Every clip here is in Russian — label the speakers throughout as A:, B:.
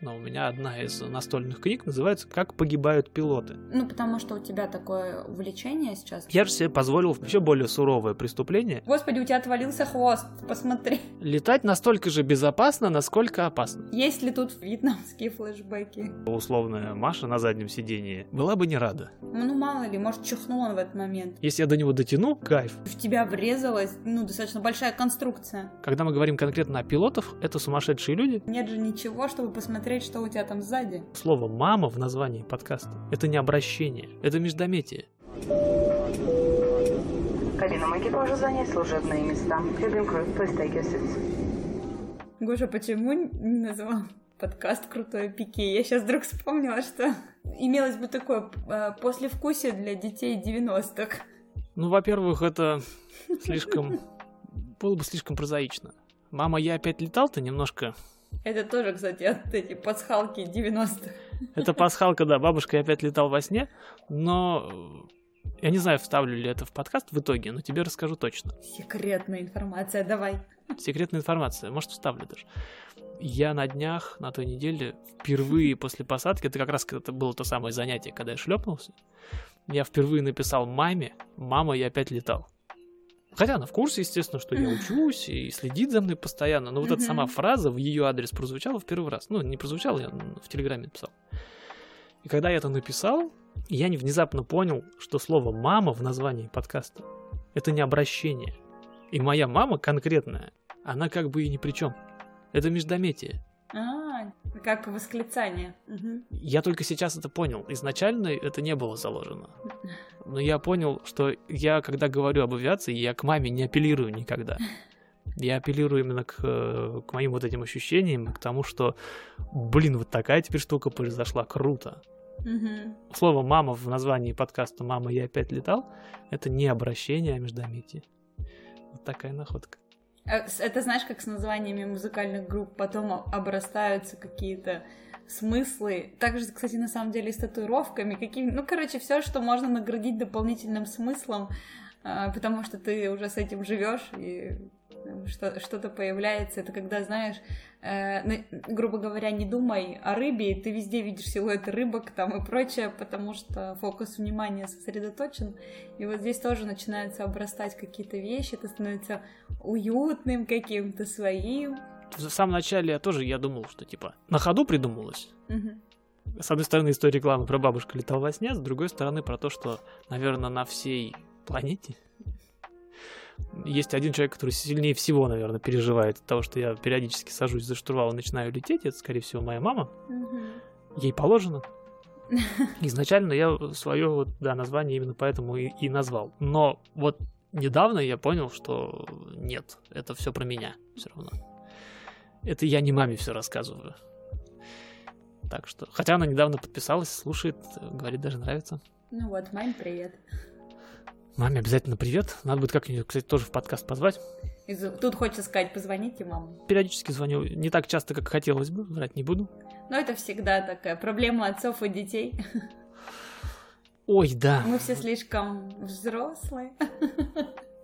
A: но у меня одна из настольных книг называется «Как погибают пилоты».
B: Ну, потому что у тебя такое увлечение сейчас.
A: Я же себе позволил еще более суровое преступление.
B: Господи, у тебя отвалился хвост, посмотри.
A: Летать настолько же безопасно, насколько опасно.
B: Есть ли тут вьетнамские флешбеки?
A: Условная Маша на заднем сидении была бы не рада.
B: Ну, мало ли, может, чихнул он в этот момент.
A: Если я до него дотяну, кайф.
B: В тебя врезалась, ну, достаточно большая конструкция.
A: Когда мы говорим конкретно о пилотах, это сумасшедшие люди.
B: Нет же ничего, чтобы посмотреть, что у тебя там сзади.
A: Слово «мама» в названии подкаста — это не обращение, это междометие.
C: Кабинам экипажа занять служебные места. Cabin crew, please take your seats.
B: Гоша, почему не назвал подкаст «Крутое пике»? Я сейчас вдруг вспомнила, что имелось бы такое э, послевкусие для детей 90-х.
A: Ну, во-первых, это слишком... Было бы слишком прозаично. Мама, я опять летал-то немножко
B: это тоже, кстати, от эти пасхалки 90-х.
A: Это пасхалка, да, бабушка опять летал во сне, но э, я не знаю, вставлю ли это в подкаст в итоге, но тебе расскажу точно.
B: Секретная информация, давай.
A: Секретная информация, может, вставлю даже. Я на днях, на той неделе, впервые после посадки, это как раз это было то самое занятие, когда я шлепнулся, я впервые написал маме, мама, я опять летал. Хотя она в курсе, естественно, что я учусь и следит за мной постоянно, но вот эта сама фраза в ее адрес прозвучала в первый раз. Ну, не прозвучала, я в Телеграме написал. И когда я это написал, я не внезапно понял, что слово «мама» в названии подкаста — это не обращение. И моя мама конкретная, она как бы и ни при чем. Это междометие.
B: А, как восклицание. Угу.
A: Я только сейчас это понял. Изначально это не было заложено. Но я понял, что я, когда говорю об авиации, я к маме не апеллирую никогда. Я апеллирую именно к, к моим вот этим ощущениям, к тому, что, блин, вот такая теперь штука произошла, круто.
B: Угу.
A: Слово «мама» в названии подкаста «Мама, я опять летал» — это не обращение, а междометие. Вот такая находка.
B: Э, это знаешь, как с названиями музыкальных групп потом обрастаются какие-то смыслы. Также, кстати, на самом деле с татуировками, какими, ну, короче, все, что можно наградить дополнительным смыслом, э, потому что ты уже с этим живешь и что-то появляется. Это когда, знаешь, э, грубо говоря, не думай о рыбе, ты везде видишь силуэты рыбок там и прочее, потому что фокус внимания сосредоточен. И вот здесь тоже начинаются обрастать какие-то вещи, это становится уютным каким-то своим.
A: В самом начале я тоже я думал, что типа на ходу придумалось.
B: Угу.
A: С одной стороны, история рекламы про бабушку летал во сне, с другой стороны, про то, что, наверное, на всей планете есть один человек, который сильнее всего, наверное, переживает от того, что я периодически сажусь за штурвал и начинаю лететь. Это, скорее всего, моя мама. Ей положено. Изначально я свое вот, да, название именно поэтому и, и назвал. Но вот недавно я понял, что нет, это все про меня все равно. Это я не маме все рассказываю. Так что, хотя она недавно подписалась, слушает, говорит, даже нравится.
B: Ну вот, маме привет.
A: Маме обязательно привет. Надо будет как-нибудь, кстати, тоже в подкаст позвать.
B: Тут хочется сказать, позвоните маму.
A: Периодически звоню. Не так часто, как хотелось бы, врать не буду.
B: Но это всегда такая проблема отцов и детей.
A: Ой, да.
B: Мы все слишком взрослые.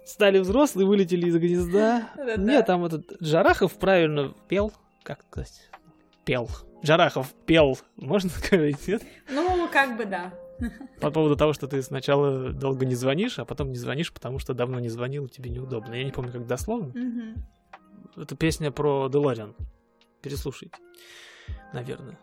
A: Стали взрослые, вылетели из гнезда. Да, Нет, там этот Жарахов правильно пел. Как сказать? Пел. Жарахов пел. Можно сказать, нет?
B: Ну, как бы да.
A: По поводу того, что ты сначала долго не звонишь, а потом не звонишь, потому что давно не звонил, тебе неудобно. Я не помню, как дословно. Это песня про Делариан. Переслушайте. Наверное.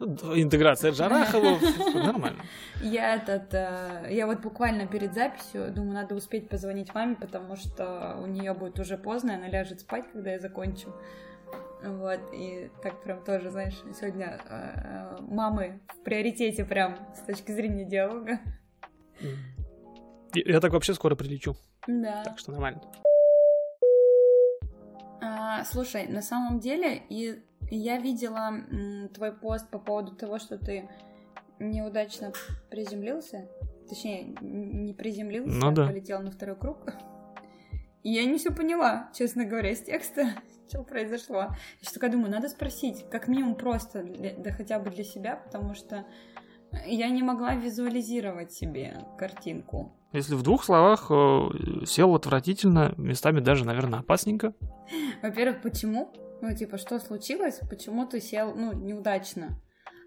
A: Интеграция Джарахова, нормально.
B: Я этот, э, я вот буквально перед записью думаю, надо успеть позвонить маме, потому что у нее будет уже поздно, она ляжет спать, когда я закончу. Вот, и так прям тоже, знаешь, сегодня э, мамы в приоритете прям с точки зрения диалога.
A: Я так вообще скоро прилечу.
B: Да.
A: Так что нормально.
B: А, слушай, на самом деле, и я видела твой пост по поводу того, что ты неудачно приземлился. Точнее, не приземлился, ну, да. а полетел на второй круг. И я не все поняла, честно говоря, с текста, что произошло. Я сейчас такая думаю, надо спросить, как минимум просто, для, да хотя бы для себя, потому что я не могла визуализировать себе картинку.
A: Если в двух словах, э, сел отвратительно, местами даже, наверное, опасненько.
B: Во-первых, почему? Ну, типа, что случилось? Почему ты сел, ну, неудачно?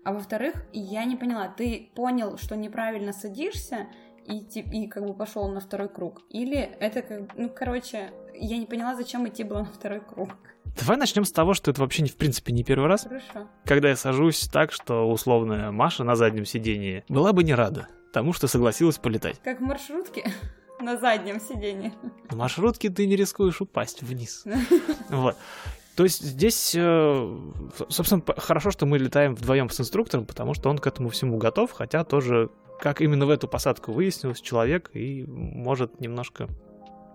B: А во-вторых, я не поняла, ты понял, что неправильно садишься, и, и как бы пошел на второй круг? Или это как, ну, короче, я не поняла, зачем идти было на второй круг.
A: Давай начнем с того, что это вообще, в принципе, не первый раз.
B: Хорошо.
A: Когда я сажусь так, что условная Маша на заднем сидении была бы не рада тому, что согласилась полетать.
B: Как в маршрутке на заднем сидении.
A: На маршрутке ты не рискуешь упасть вниз. Вот. То есть здесь, э, собственно, хорошо, что мы летаем вдвоем с инструктором, потому что он к этому всему готов, хотя тоже, как именно в эту посадку выяснилось, человек и может немножко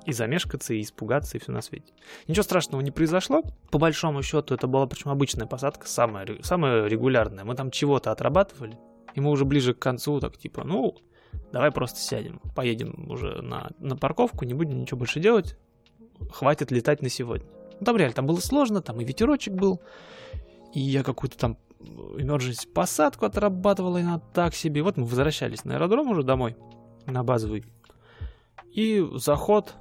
A: и замешкаться, и испугаться, и все на свете. Ничего страшного не произошло. По большому счету, это была причем обычная посадка, самая, самая регулярная. Мы там чего-то отрабатывали, и мы уже ближе к концу, так типа, ну, давай просто сядем, поедем уже на, на парковку, не будем ничего больше делать, хватит летать на сегодня. Ну, там реально, там было сложно, там и ветерочек был, и я какую-то там emergency посадку отрабатывала, и она так себе. Вот мы возвращались на аэродром уже домой, на базовый. И заход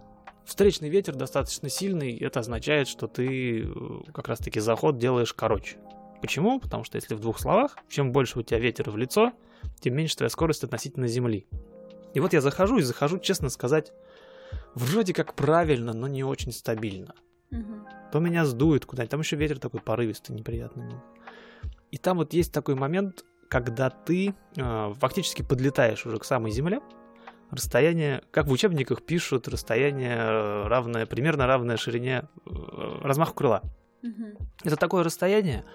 A: Встречный ветер достаточно сильный, это означает, что ты э, как раз-таки заход делаешь короче. Почему? Потому что если в двух словах, чем больше у тебя ветер в лицо, тем меньше твоя скорость относительно земли. И вот я захожу и захожу, честно сказать, вроде как правильно, но не очень стабильно. Угу. То меня сдует куда-нибудь, там еще ветер такой порывистый, неприятный. И там вот есть такой момент, когда ты э, фактически подлетаешь уже к самой земле, расстояние, как в учебниках пишут, расстояние э, равное, примерно равное ширине э, размаху крыла. Угу. Это такое расстояние,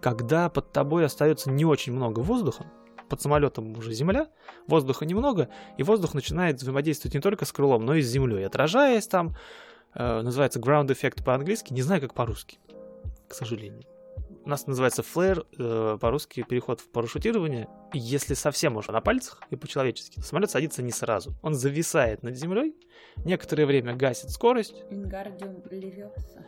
A: когда под тобой остается не очень много воздуха, под самолетом уже земля, воздуха немного, и воздух начинает взаимодействовать не только с крылом, но и с землей, отражаясь там, называется ground effect по-английски, не знаю как по-русски, к сожалению у нас называется флэр, э, по-русски переход в парашютирование. Если совсем уже на пальцах и по-человечески, самолет садится не сразу. Он зависает над землей, некоторое время гасит скорость.
B: Ингардиум левиоса.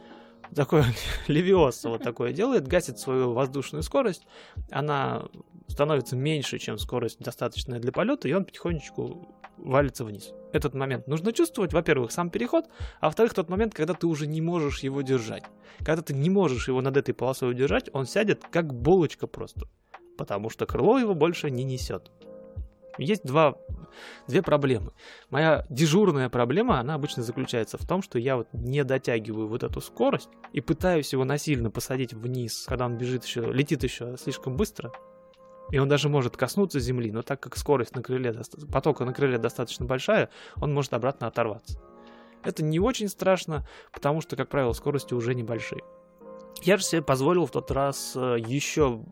A: Такое левиоса вот такое делает, гасит свою воздушную скорость. Она становится меньше, чем скорость достаточная для полета, и он потихонечку валится вниз. Этот момент нужно чувствовать, во-первых, сам переход, а во-вторых, тот момент, когда ты уже не можешь его держать. Когда ты не можешь его над этой полосой удержать, он сядет как булочка просто, потому что крыло его больше не несет. Есть два, две проблемы. Моя дежурная проблема, она обычно заключается в том, что я вот не дотягиваю вот эту скорость и пытаюсь его насильно посадить вниз, когда он бежит еще, летит еще слишком быстро, и он даже может коснуться земли, но так как скорость на крыле, потока на крыле достаточно большая, он может обратно оторваться. Это не очень страшно, потому что, как правило, скорости уже небольшие. Я же себе позволил в тот раз еще,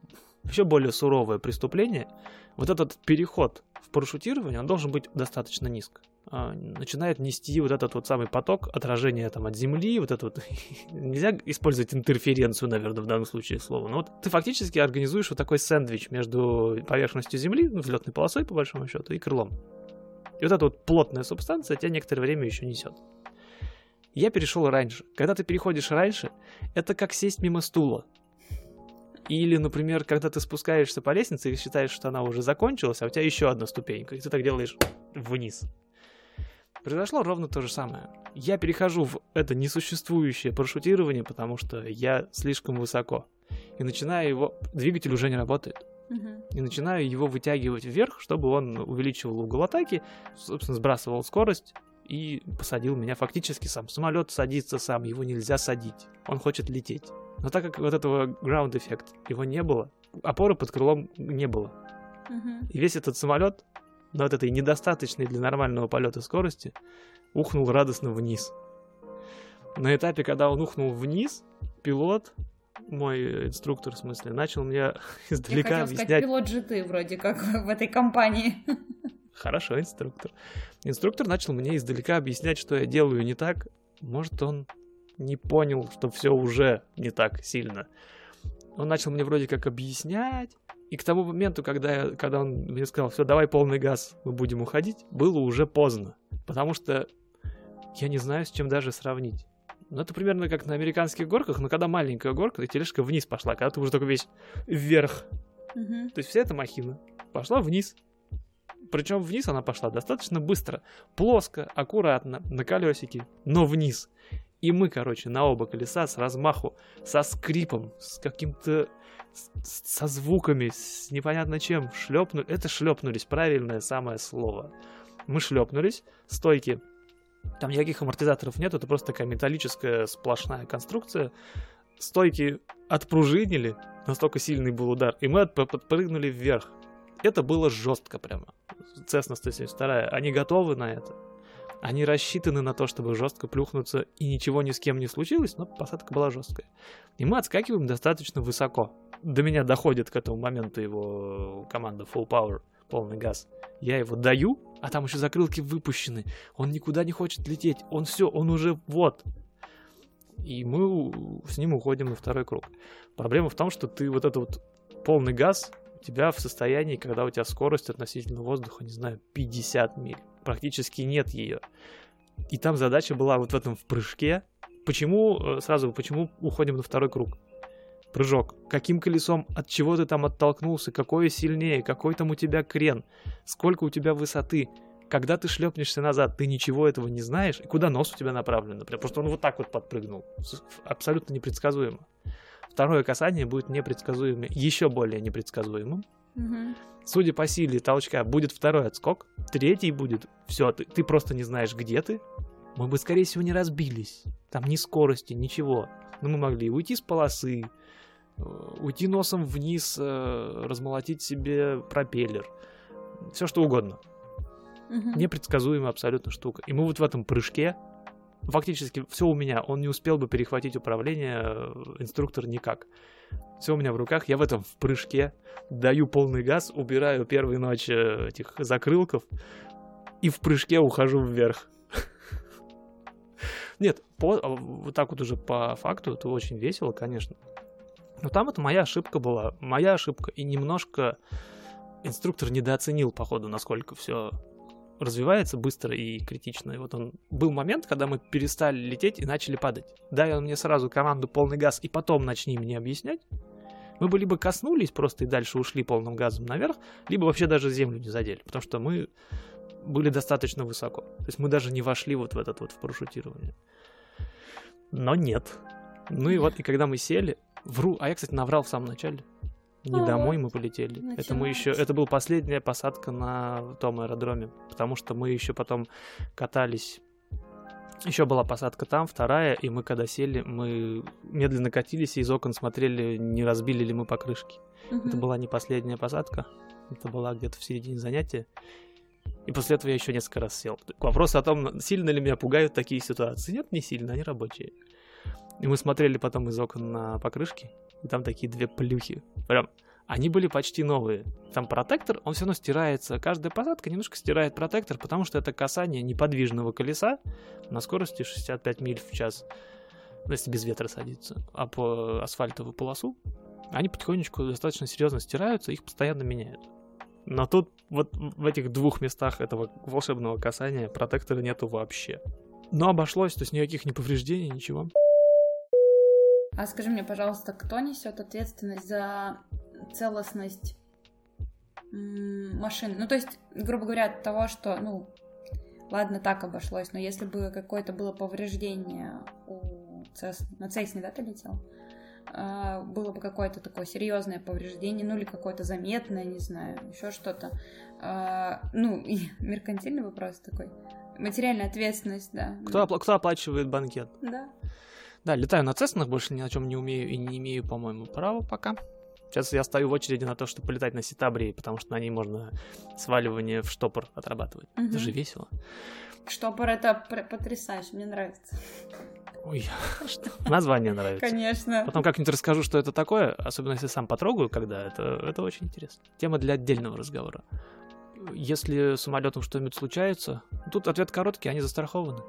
A: э, еще более суровое преступление. Вот этот переход в парашютирование, он должен быть достаточно низко. А, начинает нести вот этот вот самый поток отражения там от земли, вот это вот, нельзя использовать интерференцию, наверное, в данном случае слова, но вот ты фактически организуешь вот такой сэндвич между поверхностью земли, ну, взлетной полосой, по большому счету, и крылом. И вот эта вот плотная субстанция тебя некоторое время еще несет. Я перешел раньше. Когда ты переходишь раньше, это как сесть мимо стула. Или, например, когда ты спускаешься по лестнице и считаешь, что она уже закончилась, а у тебя еще одна ступенька, и ты так делаешь вниз. Произошло ровно то же самое. Я перехожу в это несуществующее парашютирование, потому что я слишком высоко. И начинаю его... Двигатель уже не работает. И начинаю его вытягивать вверх, чтобы он увеличивал угол атаки, собственно, сбрасывал скорость и посадил меня фактически сам. Самолет садится сам, его нельзя садить. Он хочет лететь. Но так как вот этого ground эффект его не было, опоры под крылом не было. И весь этот самолет на вот этой недостаточной для нормального полета скорости ухнул радостно вниз. На этапе, когда он ухнул вниз, пилот, мой инструктор, в смысле, начал мне издалека
B: Я
A: объяснять...
B: Сказать, пилот же ты вроде как в этой компании.
A: Хорошо, инструктор. Инструктор начал мне издалека объяснять, что я делаю не так. Может, он не понял, что все уже не так сильно. Он начал мне вроде как объяснять, и к тому моменту, когда, я, когда он мне сказал, все, давай полный газ, мы будем уходить, было уже поздно. Потому что я не знаю, с чем даже сравнить. Ну, это примерно как на американских горках, но когда маленькая горка, и тележка вниз пошла, когда ты уже только весь вверх. Угу. То есть вся эта махина пошла вниз. Причем вниз она пошла достаточно быстро, плоско, аккуратно, на колесике, но вниз. И мы, короче, на оба колеса с размаху, со скрипом, с каким-то со звуками, с непонятно чем, шлепнули. Это шлепнулись, правильное самое слово. Мы шлепнулись, стойки. Там никаких амортизаторов нет, это просто такая металлическая сплошная конструкция. Стойки отпружинили, настолько сильный был удар, и мы подпрыгнули вверх. Это было жестко прямо. Cessna 172, они готовы на это. Они рассчитаны на то, чтобы жестко плюхнуться, и ничего ни с кем не случилось, но посадка была жесткая. И мы отскакиваем достаточно высоко. До меня доходит к этому моменту его команда Full Power, полный газ. Я его даю, а там еще закрылки выпущены. Он никуда не хочет лететь. Он все, он уже вот. И мы с ним уходим на второй круг. Проблема в том, что ты вот это вот полный газ у тебя в состоянии, когда у тебя скорость относительно воздуха, не знаю, 50 миль практически нет ее. И там задача была вот в этом в прыжке. Почему, э, сразу, почему уходим на второй круг? Прыжок. Каким колесом, от чего ты там оттолкнулся, какое сильнее, какой там у тебя крен, сколько у тебя высоты. Когда ты шлепнешься назад, ты ничего этого не знаешь, и куда нос у тебя направлен, например. Просто он вот так вот подпрыгнул. Абсолютно непредсказуемо. Второе касание будет непредсказуемым, еще более непредсказуемым. Угу. Судя по силе толчка, будет второй отскок, третий будет. Все, ты, ты просто не знаешь, где ты. Мы бы, скорее всего, не разбились. Там ни скорости, ничего. Но мы могли уйти с полосы, уйти носом вниз, э, размолотить себе пропеллер. Все что угодно. Угу. Непредсказуемая абсолютно штука. И мы вот в этом прыжке фактически все у меня. Он не успел бы перехватить управление, э, инструктор никак. Все у меня в руках, я в этом в прыжке, даю полный газ, убираю первую ночь э, этих закрылков и в прыжке ухожу вверх. Нет, по, а, вот так вот уже по факту это очень весело, конечно. Но там это моя ошибка была, моя ошибка. И немножко инструктор недооценил, походу, насколько все развивается быстро и критично. И вот он был момент, когда мы перестали лететь и начали падать. Дай он мне сразу команду полный газ и потом начни мне объяснять. Мы бы либо коснулись просто и дальше ушли полным газом наверх, либо вообще даже землю не задели, потому что мы были достаточно высоко. То есть мы даже не вошли вот в этот вот в парашютирование. Но нет. Ну и вот, и когда мы сели, вру, а я, кстати, наврал в самом начале. Не а, домой мы полетели. Начинается. Это мы еще, это была последняя посадка на том аэродроме, потому что мы еще потом катались. Еще была посадка там, вторая, и мы когда сели, мы медленно катились и из окон смотрели, не разбили ли мы покрышки. Угу. Это была не последняя посадка, это была где-то в середине занятия. И после этого я еще несколько раз сел. Вопрос о том, сильно ли меня пугают такие ситуации. Нет, не сильно, они рабочие. И мы смотрели потом из окон на покрышки, и там такие две плюхи. Прям, они были почти новые. Там протектор, он все равно стирается. Каждая посадка немножко стирает протектор, потому что это касание неподвижного колеса на скорости 65 миль в час. Ну, если без ветра садится. А по асфальтовую полосу они потихонечку достаточно серьезно стираются, их постоянно меняют. Но тут вот в этих двух местах этого волшебного касания протектора нету вообще. Но обошлось, то есть никаких не повреждений, ничего.
B: А скажи мне, пожалуйста, кто несет ответственность за целостность машины? Ну, то есть, грубо говоря, от того, что, ну, ладно, так обошлось, но если бы какое-то было повреждение у Цес... на Цесне, да, ты летел? А, было бы какое-то такое серьезное повреждение, ну или какое-то заметное, не знаю, еще что-то. А, ну, и меркантильный вопрос такой. Материальная ответственность, да.
A: Кто, кто оплачивает банкет?
B: Да.
A: Да, летаю на Цеснах, больше ни о чем не умею и не имею, по-моему, права пока. Сейчас я стою в очереди на то, чтобы полетать на Ситабрии, потому что на ней можно сваливание в штопор отрабатывать. Угу. Это же весело.
B: Штопор это потрясающе, мне нравится.
A: Ой, название нравится.
B: Конечно.
A: Потом как-нибудь расскажу, что это такое, особенно если сам потрогаю, когда это, это очень интересно. Тема для отдельного разговора. Если самолетом что-нибудь случается, тут ответ короткий, они застрахованы.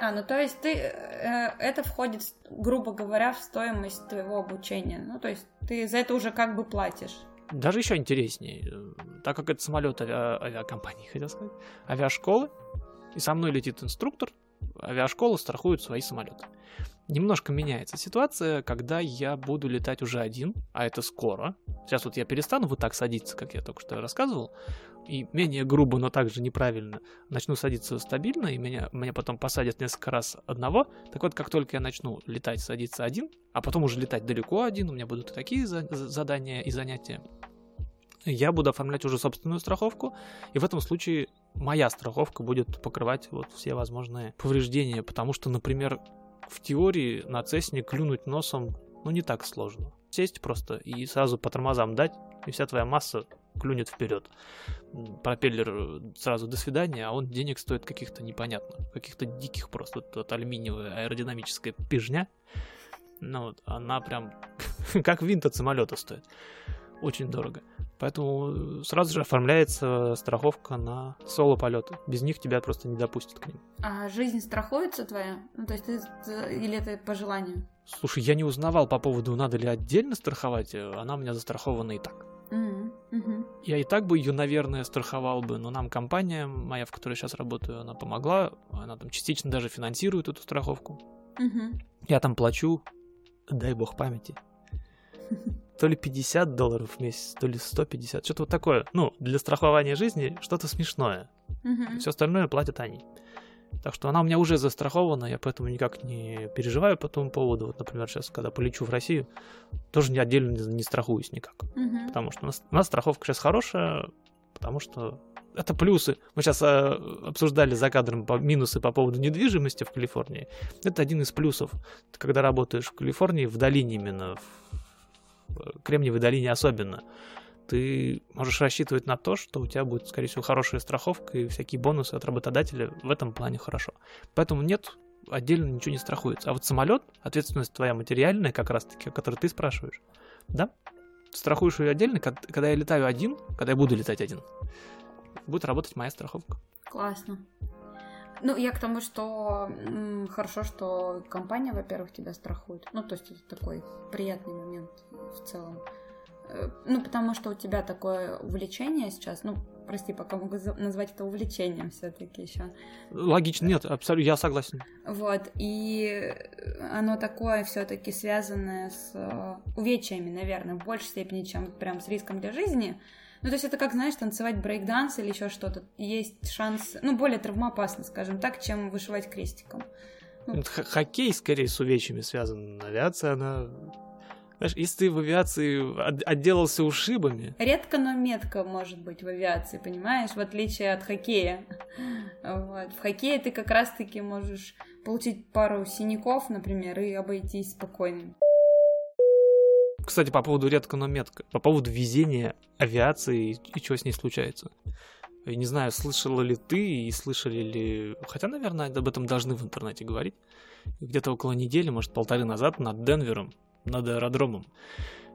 B: А, ну то есть ты, э, это входит, грубо говоря, в стоимость твоего обучения. Ну то есть ты за это уже как бы платишь.
A: Даже еще интереснее, так как это самолет ави- авиакомпании, хотел сказать, авиашколы, и со мной летит инструктор, авиашкола страхует свои самолеты. немножко меняется ситуация, когда я буду летать уже один, а это скоро. Сейчас вот я перестану вот так садиться, как я только что рассказывал, и менее грубо, но также неправильно начну садиться стабильно, и меня, меня потом посадят несколько раз одного. Так вот, как только я начну летать, садиться один, а потом уже летать далеко один, у меня будут и такие за- задания и занятия, я буду оформлять уже собственную страховку, и в этом случае моя страховка будет покрывать вот все возможные повреждения, потому что, например, в теории на Цесне клюнуть носом, ну, не так сложно. Сесть просто и сразу по тормозам дать, и вся твоя масса клюнет вперед. Пропеллер э, сразу до свидания, а он денег стоит каких-то непонятно, каких-то диких просто. Вот алюминиевая аэродинамическая пижня. Ну вот, она прям как винт от самолета стоит. Очень дорого. Поэтому сразу же оформляется страховка на соло-полеты. Без них тебя просто не допустят к ним.
B: А жизнь страхуется твоя? Ну, то есть ты, ты- или это по желанию?
A: Слушай, я не узнавал по поводу, надо ли отдельно страховать. э, Она у меня застрахована и так. Я и так бы ее, наверное, страховал бы, но нам компания моя, в которой сейчас работаю, она помогла. Она там частично даже финансирует эту страховку.
B: Мгм.
A: Я там плачу, дай бог памяти, то ли 50 долларов в месяц, то ли 150, что-то вот такое. Ну, для страхования жизни что-то смешное.
B: Мгм.
A: Все остальное платят они. Так что она у меня уже застрахована, я поэтому никак не переживаю по тому поводу. Вот, например, сейчас, когда полечу в Россию, тоже не отдельно не, страхуюсь никак.
B: Мгм.
A: Потому что у нас, у нас страховка сейчас хорошая, потому что это плюсы. Мы сейчас обсуждали за кадром по, минусы по поводу недвижимости в Калифорнии. Это один из плюсов. Ты когда работаешь в Калифорнии, в долине именно, в Кремниевой долине особенно, ты можешь рассчитывать на то, что у тебя будет, скорее всего, хорошая страховка и всякие бонусы от работодателя в этом плане хорошо. Поэтому нет, отдельно ничего не страхуется. А вот самолет, ответственность твоя материальная, как раз-таки, о которой ты спрашиваешь, да? Страхуешь ее отдельно, когда я летаю один, когда я буду летать один, будет работать моя страховка.
B: Классно. Ну, я к тому, что м, хорошо, что компания, во-первых, тебя страхует. Ну, то есть это такой приятный момент в целом. Э, Ну, потому что у тебя такое увлечение сейчас, ну, прости, пока могу назвать это увлечением все-таки еще.
A: Логично, нет, абсолютно, я согласен.
B: Вот, и оно такое все-таки связанное с э, увечьями, наверное, в большей степени, чем прям с риском для жизни. Ну, то есть это как, знаешь, танцевать брейкданс или еще что-то. Есть шанс, ну, более травмоопасно, скажем так, чем вышивать крестиком. Ну.
A: Хоккей скорее с увечьями связан. Авиация, она... Знаешь, если ты в авиации от- отделался ушибами,
B: Редко, но метко может быть в авиации, понимаешь, в отличие от хоккея. Вот. В хоккее ты как раз-таки можешь получить пару синяков, например, и обойтись спокойно.
A: Кстати, по поводу редко, но метко. По поводу везения авиации и, и что с ней случается. Я не знаю, слышала ли ты и слышали ли... Хотя, наверное, об этом должны в интернете говорить. Где-то около недели, может, полторы назад над Денвером, над аэродромом,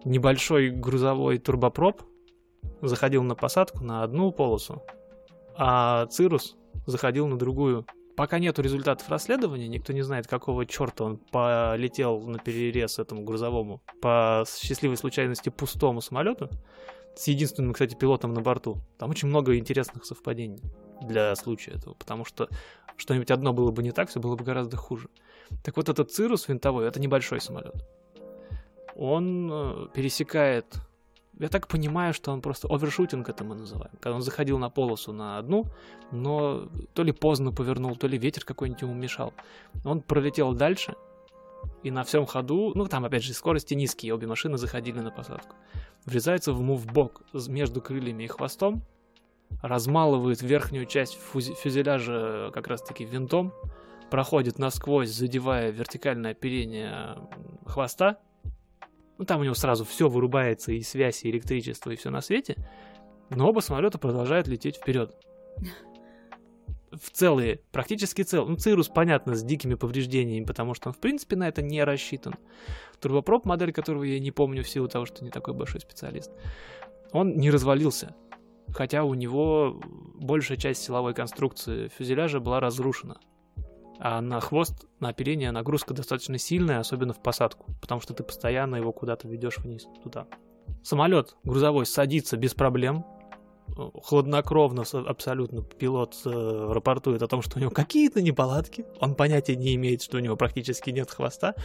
A: небольшой грузовой турбопроп заходил на посадку на одну полосу, а Цирус заходил на другую. Пока нету результатов расследования, никто не знает, какого черта он полетел на перерез этому грузовому по счастливой случайности пустому самолету с единственным, кстати, пилотом на борту. Там очень много интересных совпадений для случая этого, потому что что-нибудь одно было бы не так, все было бы гораздо хуже. Так вот, этот Цирус винтовой, это небольшой самолет. Он э, пересекает я так понимаю, что он просто овершутинг это мы называем. Когда он заходил на полосу на одну, но то ли поздно повернул, то ли ветер какой-нибудь ему мешал. Он пролетел дальше, и на всем ходу, ну там опять же скорости низкие, обе машины заходили на посадку. Врезается в мувбок между крыльями и хвостом, размалывает верхнюю часть фюзеляжа как раз-таки винтом, проходит насквозь, задевая вертикальное оперение хвоста, ну, там у него сразу все вырубается, и связь, и электричество, и все на свете. Но оба самолета продолжают лететь вперед. В целые, практически целые. Ну, Цирус, понятно, с дикими повреждениями, потому что он, в принципе, на это не рассчитан. Турбопроп, модель которого я не помню в силу того, что не такой большой специалист, он не развалился. Хотя у него большая часть силовой конструкции фюзеляжа была разрушена. А на хвост, на оперение нагрузка достаточно сильная, особенно в посадку, потому что ты постоянно его куда-то ведешь вниз, туда. Самолет грузовой садится без проблем, хладнокровно абсолютно пилот э, рапортует о том, что у него какие-то неполадки, он понятия не имеет, что у него практически нет хвоста,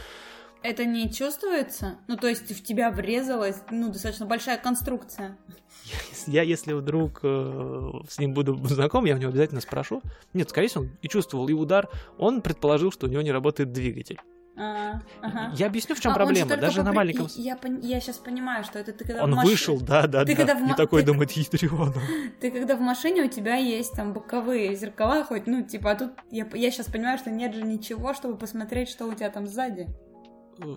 B: Это не чувствуется? Ну, то есть в тебя врезалась, ну, достаточно большая конструкция.
A: Я, если вдруг э, с ним буду знаком, я у него обязательно спрошу. Нет, скорее всего, он и чувствовал и удар. Он предположил, что у него не работает двигатель.
B: А, ага.
A: Я объясню, в чем
B: А,
A: проблема. Даже на
B: попри-
A: маленьком...
B: и- Я, я сейчас понимаю, что это ты когда
A: Он
B: в маш-
A: вышел, да, да,
B: Ты
A: да.
B: когда в ма-
A: такой
B: ты-
A: думает, ядрёно.
B: Ты когда в машине у тебя есть там боковые зеркала хоть, ну, типа, а тут я, я сейчас понимаю, что нет же ничего, чтобы посмотреть, что у тебя там сзади.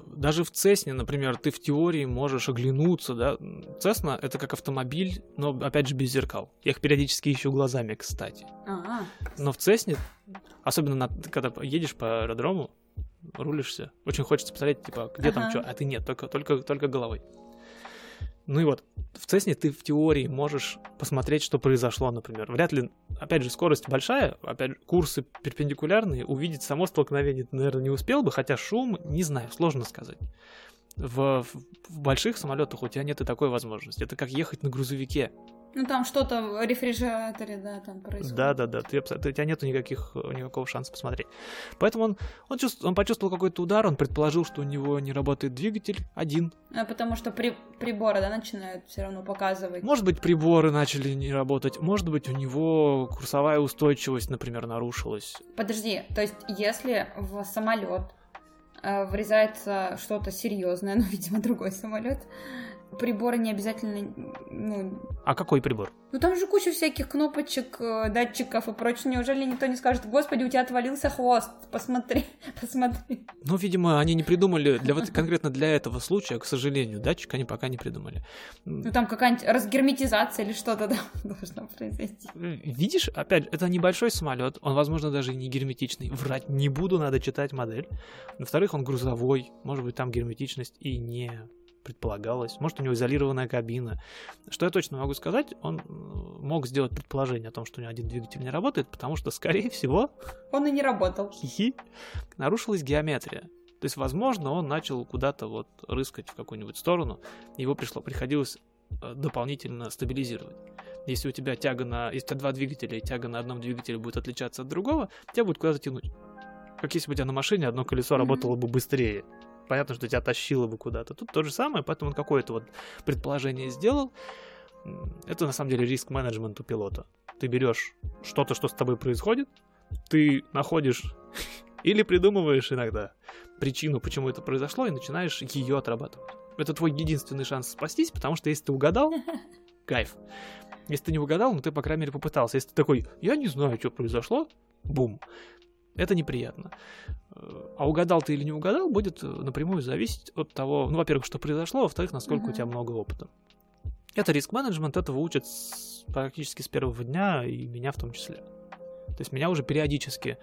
A: Даже в Цесне, например, ты в теории можешь оглянуться, да. Цесна — это как автомобиль, но, опять же, без зеркал. Я их периодически ищу глазами, кстати.
B: А,
A: Но в Цесне, особенно на- когда едешь по аэродрому, рулишься, очень хочется посмотреть, типа, где там
B: Ага.
A: что, а ты нет, только, только, только головой. Ну и вот, в Цесне ты в теории можешь посмотреть, что произошло, например. Вряд ли, опять же, скорость большая, опять же, курсы перпендикулярные, увидеть само столкновение ты, наверное, не успел бы, хотя шум, не знаю, сложно сказать. В, в- в больших самолетах у тебя нет и такой возможности. Это как ехать на грузовике.
B: Ну там что-то в рефрижераторе, да, там происходит.
A: Да, да, да. Ты, у тебя нету никаких, э, никакого шанса посмотреть. Поэтому он, он, чувств- он почувствовал какой-то удар, он предположил, что у него не работает двигатель один.
B: А потому что при, приборы, да, начинают все равно показывать.
A: Может быть, приборы начали не работать. Может быть, у него курсовая устойчивость, например, нарушилась.
B: Подожди, то есть если в самолет э, врезается что-то серьезное, ну, видимо, другой самолет, приборы не обязательно, ну,
A: А какой прибор?
B: ну там же куча всяких кнопочек, э, датчиков и прочее. Неужели никто не скажет, господи, у тебя отвалился хвост, посмотри, посмотри.
A: Ну, видимо, они не придумали, для вот конкретно для этого случая, к сожалению, датчик они пока не придумали.
B: Ну там какая-нибудь разгерметизация или что-то да, должно произойти.
A: Видишь, опять, это небольшой самолет, он, возможно, даже и не герметичный. Врать не буду, надо читать модель. Во-вторых, он грузовой, может быть, там герметичность и не предполагалось. Может, у него изолированная кабина. Что я точно могу сказать, он э, мог сделать предположение о том, что у него один двигатель не работает, потому что, скорее всего,
B: Он и не работал.
A: хихи, нарушилась геометрия. То есть, возможно, он начал куда-то вот рыскать в какую-нибудь сторону, его пришло, приходилось э, дополнительно стабилизировать. Если у тебя тяга на... Если у тебя два двигателя, и тяга на одном двигателе будет отличаться от другого, тебя будет куда-то тянуть. Как если бы у тебя на машине одно колесо
B: Мгм.
A: работало бы быстрее. Понятно, что тебя тащило бы куда-то. Тут то же самое, поэтому он какое-то вот предположение сделал. Это на самом деле риск менеджмент у пилота. Ты берешь что-то, что с тобой происходит, ты находишь или придумываешь иногда причину, почему это произошло, и начинаешь ее отрабатывать. Это твой единственный шанс спастись, потому что если ты угадал, кайф. Если ты не угадал, ну ты, по крайней мере, попытался. Если ты такой, я не знаю, что произошло, бум. Это неприятно. Э, А угадал ты или не угадал, будет э, напрямую зависеть от того, ну, во-первых, что произошло, во-вторых, насколько у
B: Мгм.
A: тебя много опыта. Это риск-менеджмент, этого учат с- практически с первого дня, и меня в том числе. То есть меня уже периодически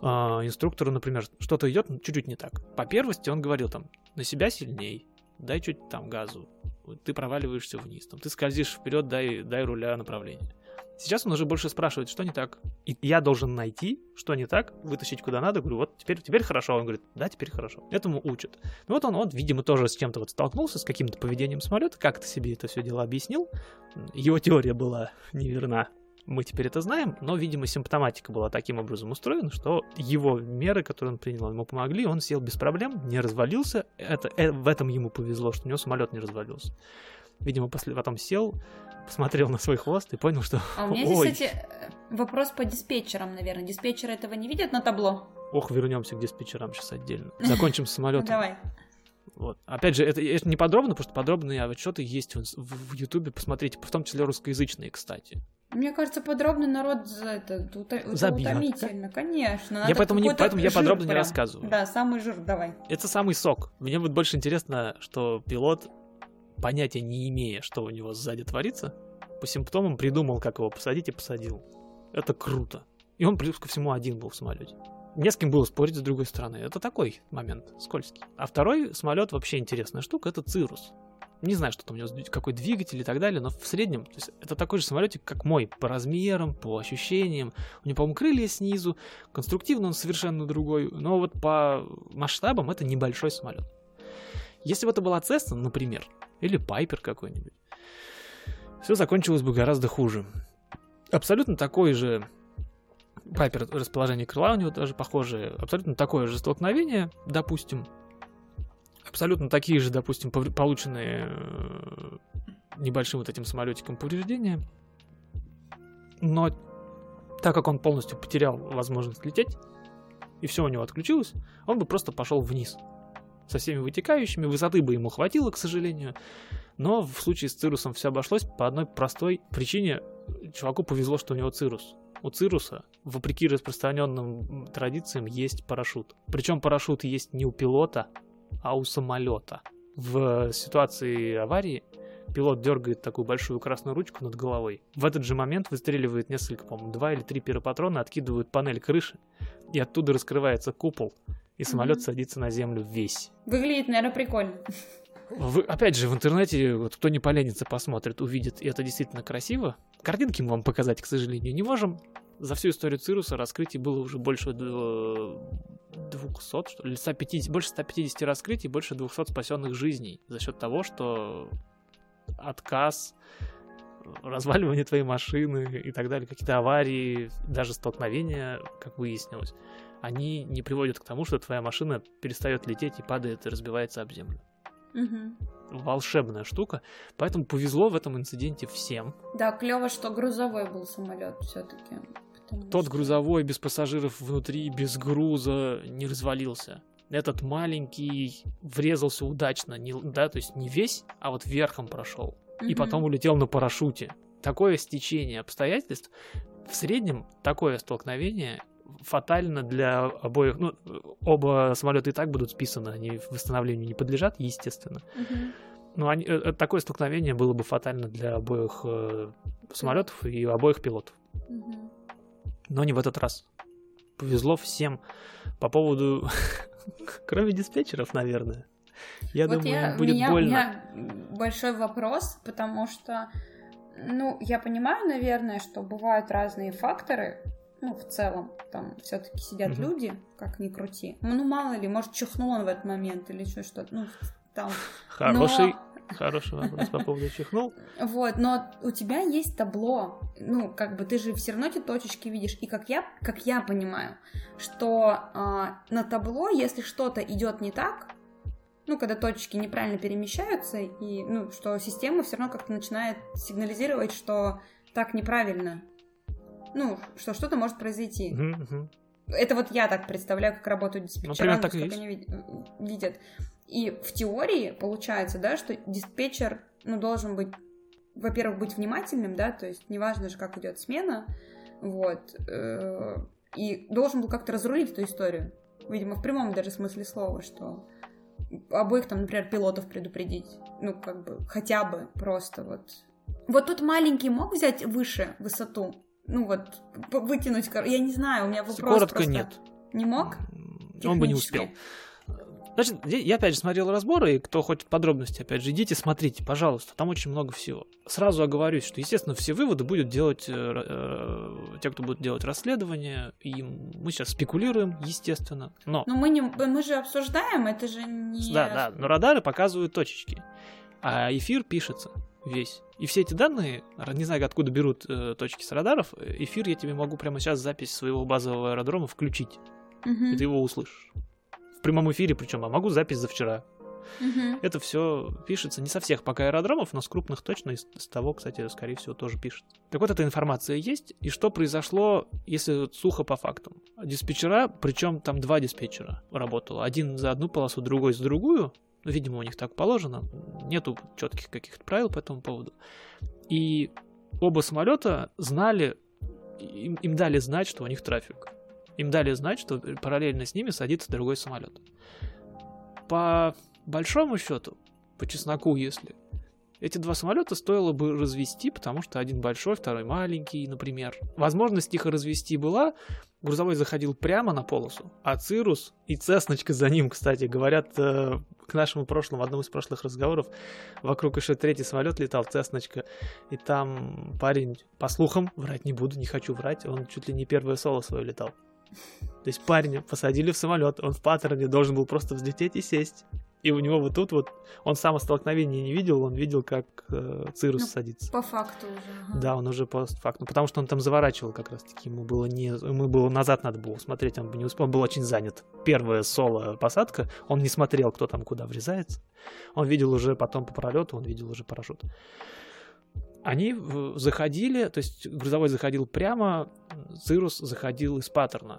A: а, инструктору, например, что-то идет чуть-чуть не так. По первости он говорил там, на себя сильней, дай чуть там газу, ты проваливаешься вниз, там, ты скользишь вперед, дай, дай руля направление. Сейчас он уже больше спрашивает, что не так. И я должен найти, что не так, вытащить куда надо. Говорю, вот теперь, теперь хорошо. Он говорит, да, теперь хорошо. Этому учат. Ну вот он, он, видимо, тоже с чем-то вот столкнулся, с каким-то поведением самолета, как-то себе это все дело объяснил. Его теория была неверна. Мы теперь это знаем, но, видимо, симптоматика была таким образом устроена, что его меры, которые он принял, ему помогли, он сел без проблем, не развалился. Это, э, в этом ему повезло, что у него самолет не развалился. Видимо, после, потом сел, посмотрел на свой хвост и понял, что...
B: А у меня
A: Ой.
B: здесь, кстати, э, вопрос по диспетчерам, наверное. Диспетчеры этого не видят на табло?
A: Ох, вернемся к диспетчерам сейчас отдельно. Закончим с самолетом.
B: Давай.
A: Вот. Опять же, это, это не подробно, потому что подробные отчеты есть в, Ютубе, посмотрите, в том числе русскоязычные, кстати.
B: Мне кажется, подробно народ за это, это утомительно, конечно.
A: Я поэтому, не, поэтому я подробно не
B: прям.
A: рассказываю.
B: Да, самый жир, давай.
A: Это самый сок. Мне вот больше интересно, что пилот, понятия не имея, что у него сзади творится, по симптомам придумал, как его посадить и посадил. Это круто. И он, плюс ко всему, один был в самолете. Не с кем было спорить с другой стороны. Это такой момент скользкий. А второй самолет вообще интересная штука, это Цирус. Не знаю, что там у него, какой двигатель и так далее, но в среднем, то есть это такой же самолетик, как мой, по размерам, по ощущениям. У него, по-моему, крылья снизу, конструктивно он совершенно другой, но вот по масштабам это небольшой самолет. Если бы это была Cessna, например, или Пайпер какой-нибудь, все закончилось бы гораздо хуже. Абсолютно такой же Пайпер расположение крыла у него даже похожее. Абсолютно такое же столкновение, допустим. Абсолютно такие же, допустим, полученные э, небольшим вот этим самолетиком повреждения. Но так как он полностью потерял возможность лететь, и все у него отключилось, он бы просто пошел вниз. Со всеми вытекающими, высоты бы ему хватило, к сожалению. Но в случае с Cirrus ом все обошлось по одной простой причине. Чуваку повезло, что у него Cirrus у Cirrus а, вопреки распространенным традициям, есть парашют. Причем парашют есть не у пилота, а у самолета. В ситуации аварии пилот дергает такую большую красную ручку над головой. В этот же момент выстреливает несколько, по-моему, два или три пиропатрона, откидывают панель крыши, и оттуда раскрывается купол, и самолет mm-hmm. садится на землю весь.
B: Выглядит, наверное, прикольно.
A: Вы, опять же, в интернете, вот кто не поленится, посмотрит, увидит, и это действительно красиво. Картинки мы вам показать, к сожалению, не можем. За всю историю Цируса раскрытий было уже больше 200, что ли, 150, больше 150 раскрытий, больше 200 спасенных жизней за счет того, что отказ, разваливание твоей машины и так далее, какие-то аварии, даже столкновения, как выяснилось, они не приводят к тому, что твоя машина перестает лететь и падает и разбивается об землю.
B: Угу.
A: Волшебная штука. Поэтому повезло в этом инциденте всем.
B: Да, клево, что грузовой был самолет все-таки.
A: Тот что... грузовой без пассажиров внутри, без груза не развалился. Этот маленький врезался удачно, не, да, то есть не весь, а вот верхом прошел. И потом улетел на парашюте. Такое стечение обстоятельств в среднем такое столкновение фатально для обоих. Ну, оба самолета и так будут списаны, они восстановлению не подлежат, естественно. Но они, э, такое столкновение было бы фатально для обоих э, самолетов и обоих пилотов. Но не в этот раз. Повезло всем по поводу, кроме диспетчеров, наверное. Я вот думаю, я, будет
B: меня,
A: больно. У
B: меня большой вопрос, потому что, ну, я понимаю, наверное, что бывают разные факторы, ну, в целом, там все-таки сидят угу. люди, как ни крути. Ну, мало ли, может, чихнул он в этот момент или еще что-то. Ну, там.
A: Хороший, но... Хороший вопрос по поводу чихнул.
B: Вот, но у тебя есть табло. Ну, как бы ты же все равно эти точечки видишь. И как я, как я понимаю, что а, на табло, если что-то идет не так, ну, когда точки неправильно перемещаются, и, ну, что система все равно как-то начинает сигнализировать, что так неправильно ну, что что-то может произойти.
A: Uh-huh, uh-huh.
B: Это вот я так представляю, как работают диспетчера,
A: Например, так
B: как
A: есть.
B: они видят. И в теории получается, да, что диспетчер, ну, должен быть, во-первых, быть внимательным, да, то есть неважно же, как идет смена, вот, э, и должен был как-то разрулить эту историю. Видимо, в прямом даже смысле слова, что обоих там, например, пилотов предупредить. Ну, как бы, хотя бы просто вот. Вот тут маленький мог взять выше высоту, ну вот, вытянуть, я не знаю, у меня вопрос
A: Коротко
B: просто...
A: нет.
B: Не мог?
A: Он бы не успел. Значит, я опять же смотрел разборы, и кто хочет подробности, опять же, идите, смотрите, пожалуйста, там очень много всего. Сразу оговорюсь, что, естественно, все выводы будут делать э, э, те, кто будет делать расследование, и мы сейчас спекулируем, естественно, но...
B: Но мы, не, мы же обсуждаем, это же не...
A: Да, да, но радары показывают точечки, а эфир пишется весь. И все эти данные, не знаю, откуда берут э, точки с радаров, эфир я тебе могу прямо сейчас запись своего базового аэродрома включить.
B: Угу.
A: И ты его услышишь. В прямом эфире причем, а могу запись за вчера.
B: Угу.
A: Это все пишется не со всех пока аэродромов, но с крупных точно, из, из того, кстати, скорее всего, тоже пишет. Так вот, эта информация есть, и что произошло, если сухо по фактам? Диспетчера, причем там два диспетчера работало. Один за одну полосу, другой за другую, ну, видимо, у них так положено. Нету четких каких-то правил по этому поводу. И оба самолета знали, им, им дали знать, что у них трафик. Им дали знать, что параллельно с ними садится другой самолет. По большому счету, по чесноку, если эти два самолета стоило бы развести, потому что один большой, второй маленький, например. Возможность их развести была, грузовой заходил прямо на полосу, а Цирус и Цесночка за ним, кстати, говорят, э, к нашему прошлому, в одном из прошлых разговоров, вокруг еще третий самолет летал, Цесночка, и там парень, по слухам, врать не буду, не хочу врать, он чуть ли не первое соло свое летал. То есть парня посадили в самолет, он в паттерне должен был просто взлететь и сесть. И у него вот тут вот, он сам столкновения не видел, он видел, как э, Cirrus
B: Ну,
A: садится.
B: По факту уже. ага.
A: Да, он уже по факту, потому что он там заворачивал как раз-таки, ему было не, ему было назад надо было смотреть, он бы не успел, он был очень занят. Первая соло посадка, он не смотрел, кто там куда врезается. Он видел уже потом по пролету, он видел уже парашют. Они заходили, то есть грузовой заходил прямо, Cirrus заходил из паттерна.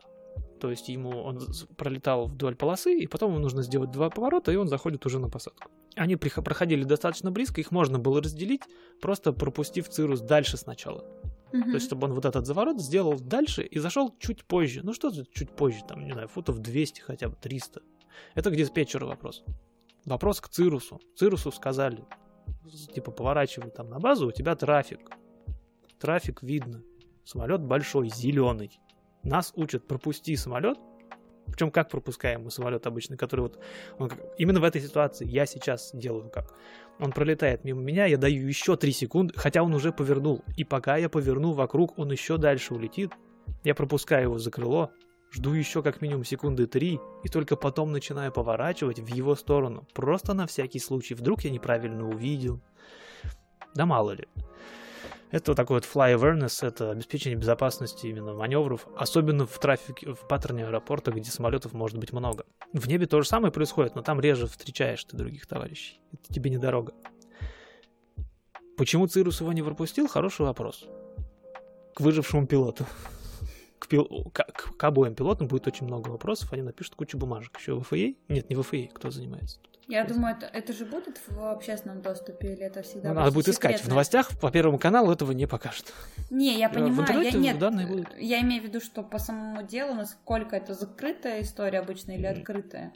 A: То есть ему он пролетал вдоль полосы, и потом ему нужно сделать два поворота, и он заходит уже на посадку. Они проходили достаточно близко, их можно было разделить, просто пропустив Cirrus дальше сначала.
B: Мгм.
A: То есть, чтобы он вот этот заворот сделал дальше и зашел чуть позже. Ну что чуть позже, там, не знаю, футов 200 хотя бы, 300. Это к диспетчеру вопрос. Вопрос к Cirrus у. Cirrus у сказали, типа, поворачивай там на базу, у тебя трафик. Трафик видно. Самолет большой, зеленый. Нас учат, пропусти самолет. Причем как пропускаем мы самолет обычно, который вот... он именно в этой ситуации я сейчас делаю как. Он пролетает мимо меня, я даю еще 3 секунды, хотя он уже повернул. И пока я поверну вокруг, он еще дальше улетит. Я пропускаю его за крыло, жду еще как минимум секунды 3, и только потом начинаю поворачивать в его сторону. Просто на всякий случай. Вдруг я неправильно увидел. Да мало ли. Это вот такой вот fly awareness, это обеспечение безопасности именно маневров, особенно в трафике, в паттерне аэропорта, где самолетов может быть много. В небе то же самое происходит, но там реже встречаешь ты других товарищей. Это тебе не дорога. Почему Цирус его не пропустил? Хороший вопрос. К выжившему пилоту. К, пил- к- к- обоим пилотам будет очень много вопросов, они напишут кучу бумажек. Еще в ФА? Нет, не в ФА, кто занимается тут?
B: Я думаю, это, это же будет в общественном доступе или это всегда
A: Ну, надо
B: будет
A: будет искать. В
B: секретное?
A: новостях по Первому каналу этого не покажут.
B: Не, я
A: Э, в
B: понимаю,
A: интернете
B: я, нет,
A: данные будут.
B: я имею в виду, что по самому делу, насколько это закрытая история обычно или открытая?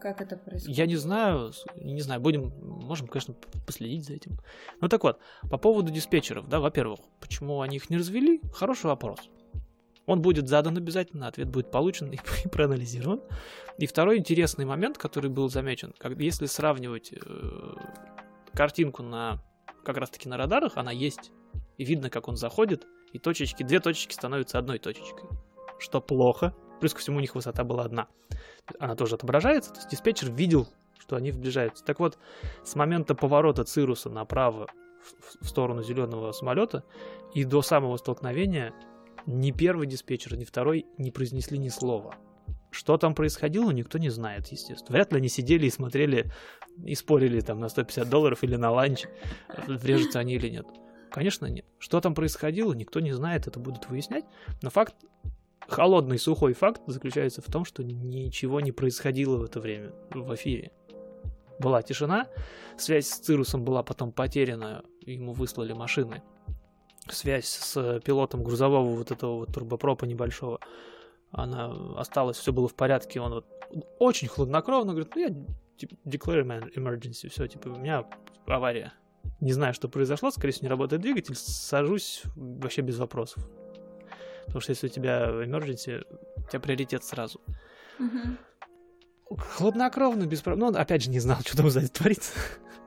B: Как это происходит?
A: Я не знаю, не знаю, будем, можем, конечно, последить за этим. Ну так вот, по поводу диспетчеров, да, во-первых, почему они их не развели? Хороший вопрос. Он будет задан обязательно, ответ будет получен и, проанализирован. И второй интересный момент, который был замечен, как, если сравнивать э, картинку на как раз-таки на радарах, она есть. И видно, как он заходит, и точечки, две точечки становятся одной точечкой. Что плохо. Плюс ко всему у них высота была одна. Она тоже отображается, то есть диспетчер видел, что они сближаются. Так вот, с момента поворота Цируса направо в сторону зеленого самолета и до самого столкновения ни первый диспетчер, ни второй не произнесли ни слова. Что там происходило, никто не знает, естественно. Вряд ли они сидели и смотрели и спорили там на 150 долларов или на ланч, врежутся они или нет. Конечно, нет. Что там происходило, никто не знает, это будут выяснять. Но факт, холодный, сухой факт заключается в том, что ничего не происходило в это время в эфире. Была тишина, связь с Цирусом была потом потеряна, ему выслали машины. Связь с пилотом грузового вот этого вот турбопропа небольшого, она осталась, все было в порядке, он вот очень хладнокровно говорит, ну я типа, declare my emergency, все, типа, у меня авария. Не знаю, что произошло, скорее всего, не работает двигатель, сажусь вообще без вопросов. Потому что если у тебя emergency, у тебя приоритет сразу.
B: Мгм.
A: Хладнокровно, без проблем. Ну, опять же, не знал, что там сзади творится.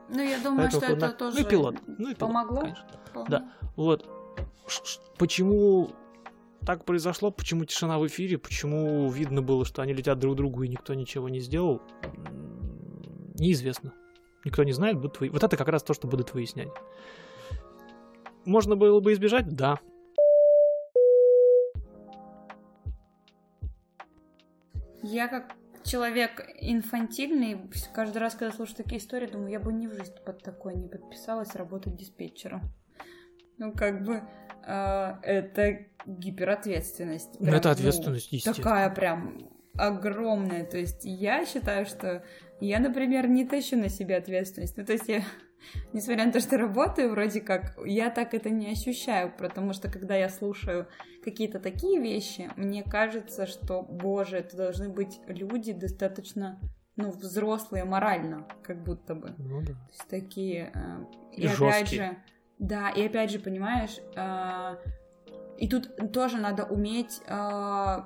B: Ну, я думаю,
A: Поэтому
B: что это тоже
A: Ну и пилот. Ну и пилот,
B: помогло.
A: конечно. Да. Вот. Почему так произошло? Почему тишина в эфире? Почему видно было, что они летят друг к другу и никто ничего не сделал? Неизвестно. Никто не знает. Будут вы... Вот это как раз то, что будут выяснять. Можно было бы избежать? Да.
B: Я как человек инфантильный, каждый раз, когда слушаю такие истории, думаю, я бы ни в жизнь под такое не подписалась работать диспетчером. Ну, как бы, э, это гиперответственность.
A: Ну,
B: Прям,
A: это
B: ну,
A: ответственность, естественно.
B: Такая прям огромная. То есть я считаю, что я, например, не тащу на себе ответственность. Ну, то есть я, несмотря на то, что работаю, вроде как, я так это не ощущаю, потому что когда я слушаю какие-то такие вещи, мне кажется, что, боже, это должны быть люди достаточно, ну, взрослые морально, как будто бы.
A: Ну да.
B: То есть такие... э,
A: И
B: И, опять
A: жёсткие.
B: же, да, и опять же, понимаешь, э, и тут тоже надо уметь э,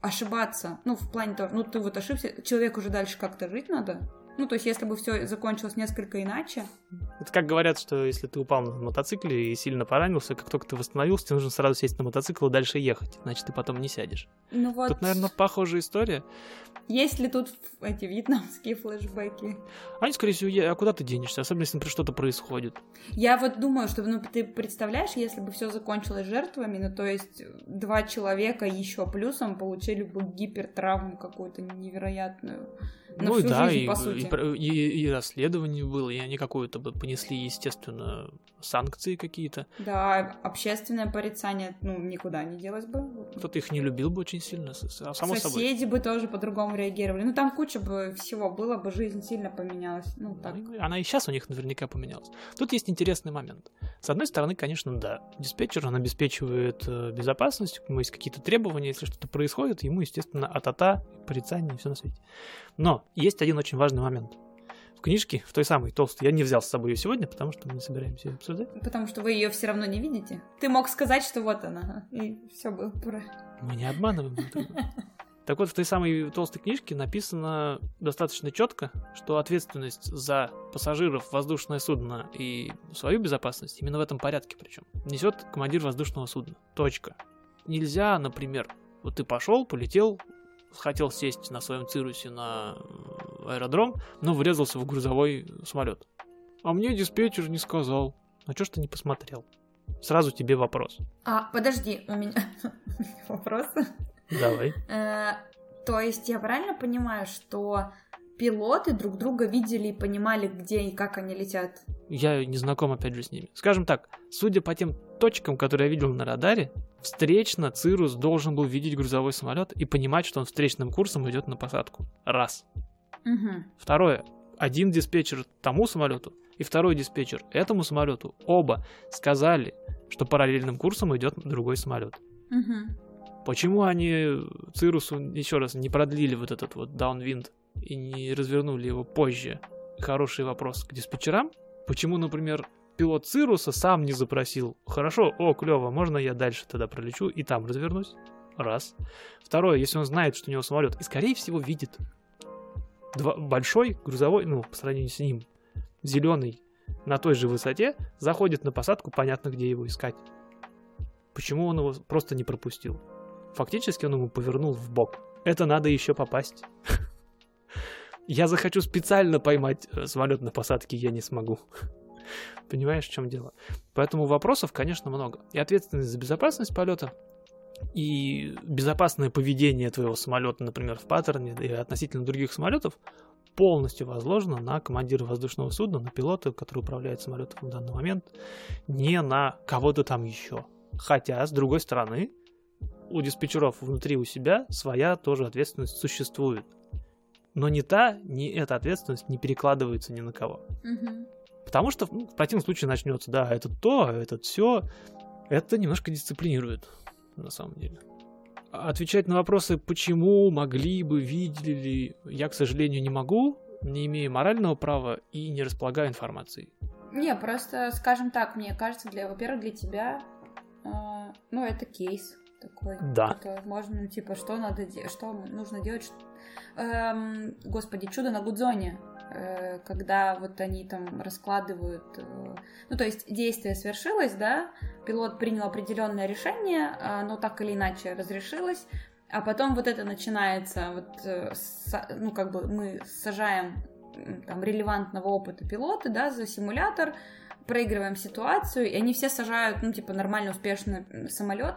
B: ошибаться. Ну, в плане того, ну, ты вот ошибся, человеку уже дальше как-то жить надо, Ну, то есть, если бы все закончилось несколько иначе.
A: Это как говорят, что если ты упал на мотоцикле и сильно поранился, как только ты восстановился, тебе нужно сразу сесть на мотоцикл и дальше ехать, иначе ты потом не сядешь.
B: Ну вот.
A: Тут, наверное, похожая история.
B: Есть ли тут эти вьетнамские флешбеки?
A: Они, скорее всего, е- а куда ты денешься, особенно если, например, что-то происходит.
B: Я вот думаю, что ну ты представляешь, если бы все закончилось жертвами, ну то есть два человека еще плюсом получили бы гипертравму какую-то невероятную. На
A: ну и
B: всю
A: да,
B: жизнь,
A: и,
B: по
A: и
B: сути.
A: про- и- и расследование было, и они какое-то бы понесли, естественно, санкции какие-то.
B: Да, общественное порицание, ну, никуда не делось бы.
A: Кто-то их не любил бы очень сильно, с- само собой.
B: Соседи бы тоже по-другому реагировали. Ну, там куча бы всего было бы, жизнь сильно поменялась. Ну, так.
A: Она и сейчас у них наверняка поменялась. Тут есть интересный момент. С одной стороны, конечно, да, диспетчер, он обеспечивает э, безопасность, у него есть какие-то требования, если что-то происходит, ему, естественно, атата, порицание и все на свете. Но есть один очень важный момент. В книжке, в той самой толстой, я не взял с собой ее сегодня, потому что мы не собираемся ее обсуждать.
B: Потому что вы ее все равно не видите. Ты мог сказать, что вот она, и все было про.
A: Мы не обманываем. Так вот, в той самой толстой книжке написано достаточно четко, что ответственность за пассажиров воздушное судно и свою безопасность, именно в этом порядке причем, несет командир воздушного судна. Точка. Нельзя, например, вот ты пошел, полетел, хотел сесть на своем цирусе на э, аэродром, но врезался в грузовой самолет. А мне диспетчер не сказал. А чё ж ты не посмотрел? Сразу тебе вопрос.
B: А, подожди, у меня вопрос.
A: Давай.
B: Э, То есть я правильно понимаю, что пилоты друг друга видели и понимали, где и как они летят?
A: Я не знаком, опять же, с ними. Скажем так, судя по тем точкам, которые я видел на радаре, встречно Цирус должен был видеть грузовой самолет и понимать, что он встречным курсом идет на посадку. Раз.
B: Угу.
A: Второе. Один диспетчер тому самолету и второй диспетчер этому самолету оба сказали, что параллельным курсом идет другой самолет.
B: Угу.
A: Почему они Cirrus у еще раз не продлили вот этот вот downwind и не развернули его позже? Хороший вопрос к диспетчерам. Почему, например, пилот Cirrus а сам не запросил? Хорошо, о, клево, можно я дальше тогда пролечу и там развернусь? Раз. Второе, если он знает, что у него самолет, и скорее всего видит два, большой грузовой, ну, по сравнению с ним, зеленый на той же высоте, заходит на посадку, понятно, где его искать. Почему он его просто не пропустил? Фактически он ему повернул в бок. Это надо еще попасть. Я захочу специально поймать э, самолет на посадке, я не смогу. Понимаешь, в чем дело? Поэтому вопросов, конечно, много. И ответственность за безопасность полета, и безопасное поведение твоего самолета, например, в паттерне и относительно других самолетов, полностью возложено на командира воздушного судна, на пилота, который управляет самолетом в данный момент, не на кого-то там еще. Хотя, с другой стороны, у диспетчеров внутри у себя своя тоже ответственность существует. Но ни та, ни эта ответственность не перекладывается ни на кого.
B: Угу.
A: Потому что ну, в противном случае начнется, да, это то, это все. Это немножко дисциплинирует, на самом деле. А Отвечать на вопросы, почему, могли бы, видели ли, я, к сожалению, не могу, не имею морального права и не располагаю информацией.
B: Не, просто, скажем так, мне кажется, для, во-первых, для тебя, э, ну, это кейс такой.
A: Да.
B: Это можно, ну, типа, что надо делать, что нужно делать. что- Эм, господи, чудо на Гудзоне. Э, когда вот они там раскладывают, э, ну то есть действие свершилось, да, пилот принял определенное решение, оно так или иначе разрешилось, а потом вот это начинается, вот, э, ну как бы мы сажаем там релевантного опыта пилота, да, за симулятор, проигрываем ситуацию, и они все сажают, ну, типа, нормально, успешно самолет.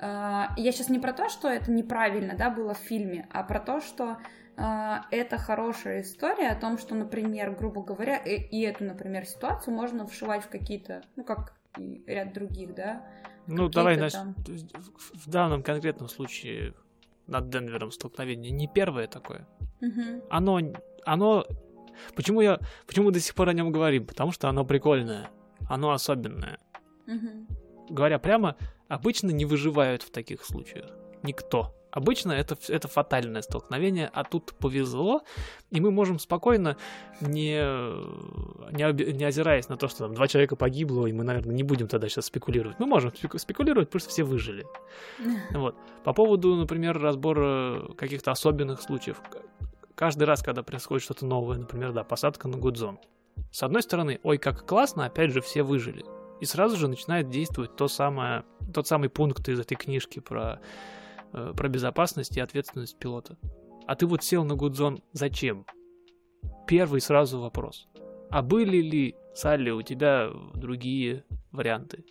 B: Я сейчас не про то, что это неправильно, да, было в фильме, а про то, что а, это хорошая история о том, что, например, грубо говоря, и, и эту, например, ситуацию можно вшивать в какие-то, ну, как и ряд других, да.
A: Ну, давай, значит,
B: там.
A: в данном конкретном случае над Денвером столкновение не первое такое.
B: Мгм.
A: Оно, оно, почему я, почему до сих пор о нем говорим? Потому что оно прикольное, оно особенное.
B: Мгм.
A: Говоря прямо, обычно не выживают в таких случаях. Никто. Обычно это, это фатальное столкновение, а тут повезло, и мы можем спокойно, не, не, не озираясь на то, что там два человека погибло, и мы, наверное, не будем тогда сейчас спекулировать. Мы можем спеку- спекулировать, просто все выжили. Вот. По поводу, например, разбора каких-то особенных случаев. каждый раз, когда происходит что-то новое, например, да, посадка на гудзон, с одной стороны, ой, как классно, опять же, все выжили. И сразу же начинает действовать то самое, тот самый пункт из этой книжки про, про безопасность и ответственность пилота. А ты вот сел на гудзон зачем? Первый сразу вопрос. А были ли, Салли, у тебя другие варианты?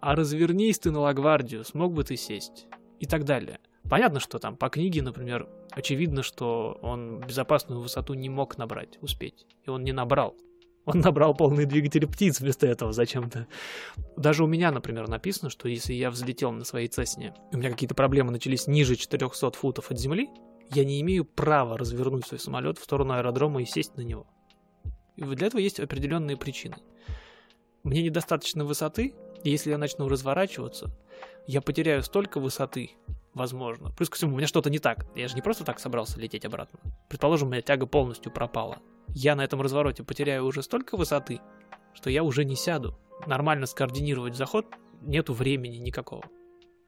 A: А развернись ты на Лагвардию, смог бы ты сесть? И так далее. Понятно, что там по книге, например, очевидно, что он безопасную высоту не мог набрать, успеть. И он не набрал. Он набрал полный двигатель птиц вместо этого зачем-то. Даже у меня, например, написано, что если я взлетел на своей Цесне, у меня какие-то проблемы начались ниже 400 футов от земли, я не имею права развернуть свой самолет в сторону аэродрома и сесть на него. И для этого есть определенные причины. Мне недостаточно высоты, и если я начну разворачиваться, я потеряю столько высоты, возможно. Плюс ко всему, у меня что-то не так. Я же не просто так собрался лететь обратно. Предположим, у меня тяга полностью пропала. Я на этом развороте потеряю уже столько высоты, что я уже не сяду. Нормально скоординировать заход нету времени никакого.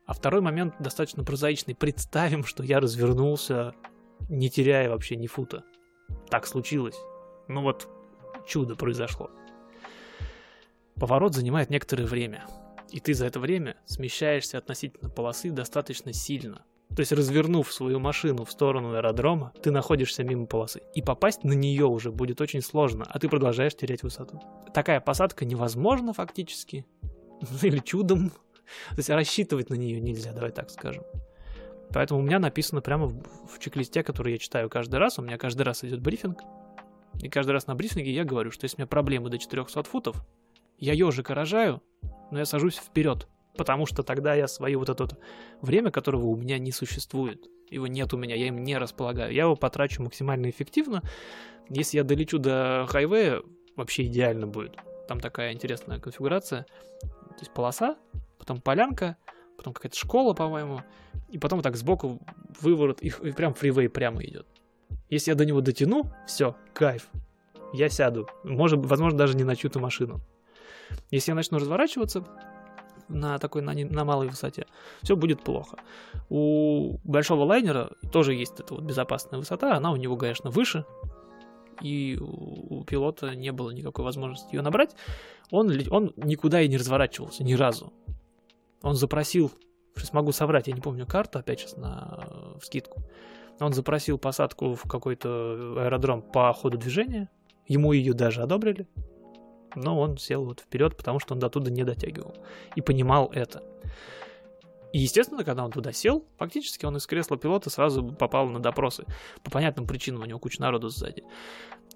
A: А второй момент достаточно прозаичный. Представим, что я развернулся, не теряя вообще ни фута. Так случилось. Ну вот, чудо произошло. Поворот занимает некоторое время. И ты за это время смещаешься относительно полосы достаточно сильно. То есть, развернув свою машину в сторону аэродрома, ты находишься мимо полосы. И попасть на нее уже будет очень сложно, а ты продолжаешь терять высоту. Такая посадка невозможна фактически. Или чудом. То есть рассчитывать на нее нельзя, давай так скажем. Поэтому у меня написано прямо в, в чек-листе, который я читаю каждый раз. У меня каждый раз идет брифинг. И каждый раз на брифинге я говорю, что если у меня проблемы до 400 футов, я ежика рожаю, но я сажусь вперед, потому что тогда я свое вот это вот время, которого у меня не существует, его нет у меня, я им не располагаю, я его потрачу максимально эффективно. Если я долечу до хайвея, вообще идеально будет. Там такая интересная конфигурация. То есть полоса, потом полянка, потом какая-то школа, по-моему, и потом вот так сбоку выворот, и, и прям фривей прямо идет. Если я до него дотяну, все, кайф. Я сяду. Может, возможно, даже не на чью-то машину. Если я начну разворачиваться на такой, на, на малой высоте, все будет плохо. У большого лайнера тоже есть эта вот безопасная высота, она у него, конечно, выше, и у пилота не было никакой возможности ее набрать. Он, он никуда и не разворачивался ни разу. Он запросил, сейчас могу соврать, я не помню карту, опять сейчас на в скидку. Он запросил посадку в какой-то аэродром по ходу движения. Ему ее даже одобрили но он сел вот вперед, потому что он до туда не дотягивал. И понимал это. И, естественно, когда он туда сел, фактически он из кресла пилота сразу попал на допросы. По понятным причинам у него куча народу сзади.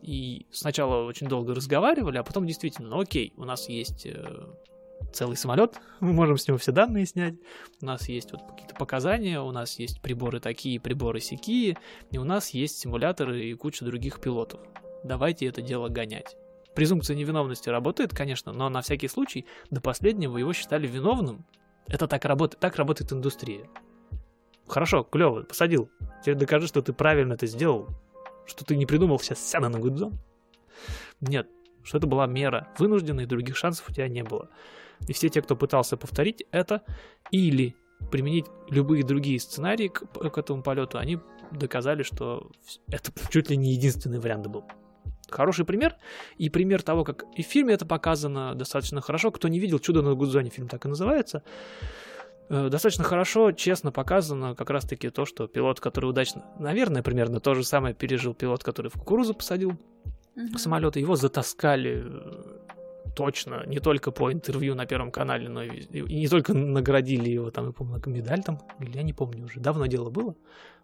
A: И сначала очень долго разговаривали, а потом действительно, ну окей, у нас есть э, целый самолет, мы можем с него все данные снять, у нас есть вот какие-то показания, у нас есть приборы такие, приборы сякие, и у нас есть симуляторы и куча других пилотов. Давайте это дело гонять презумпция невиновности работает, конечно, но на всякий случай до последнего его считали виновным. Это так работает, так работает индустрия. Хорошо, клево, посадил. Теперь докажи, что ты правильно это сделал. Что ты не придумал сейчас сяда на гудзон. Нет, что это была мера вынужденная, и других шансов у тебя не было. И все те, кто пытался повторить это, или применить любые другие сценарии к, к этому полету, они доказали, что это чуть ли не единственный вариант был хороший пример. И пример того, как и в фильме это показано достаточно хорошо. Кто не видел «Чудо на Гудзоне», фильм так и называется. Э, достаточно хорошо, честно показано как раз-таки то, что пилот, который удачно, наверное, примерно то же самое пережил пилот, который в кукурузу посадил uh-huh. самолет, его затаскали э, точно, не только по интервью на Первом канале, но и, и не только наградили его, там, я помню, медаль там, или я не помню уже, давно дело было,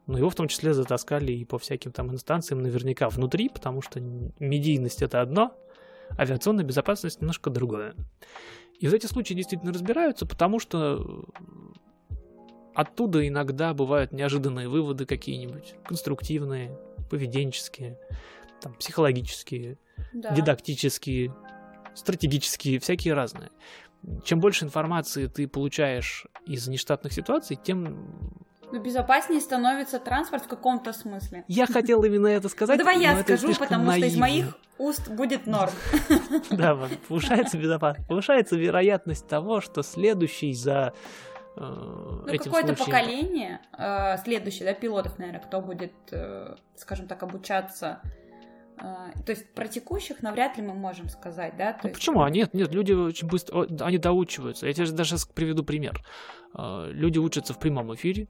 A: но его в том числе затаскали и по всяким там инстанциям наверняка внутри, потому что медийность это одно, авиационная безопасность немножко другое. И вот эти случаи действительно разбираются, потому что оттуда иногда бывают неожиданные выводы какие-нибудь, конструктивные, поведенческие, там, психологические, да. дидактические, стратегические, всякие разные. Чем больше информации ты получаешь из нештатных ситуаций, тем
B: ну, безопаснее становится транспорт в каком-то смысле.
A: Я хотел именно это сказать.
B: Давай я скажу, потому наивно. что из моих уст будет норм.
A: Да, повышается безопасность. Повышается вероятность того, что следующий за э,
B: Ну, какое-то поколение, э, следующее, да, пилотов, наверное, кто будет, э, скажем так, обучаться. Э, то есть про текущих навряд ли мы можем сказать, да? То
A: Ну
B: есть-
A: почему? А нет, нет, люди очень быстро, они доучиваются. Я тебе даже приведу пример. Люди учатся в прямом эфире,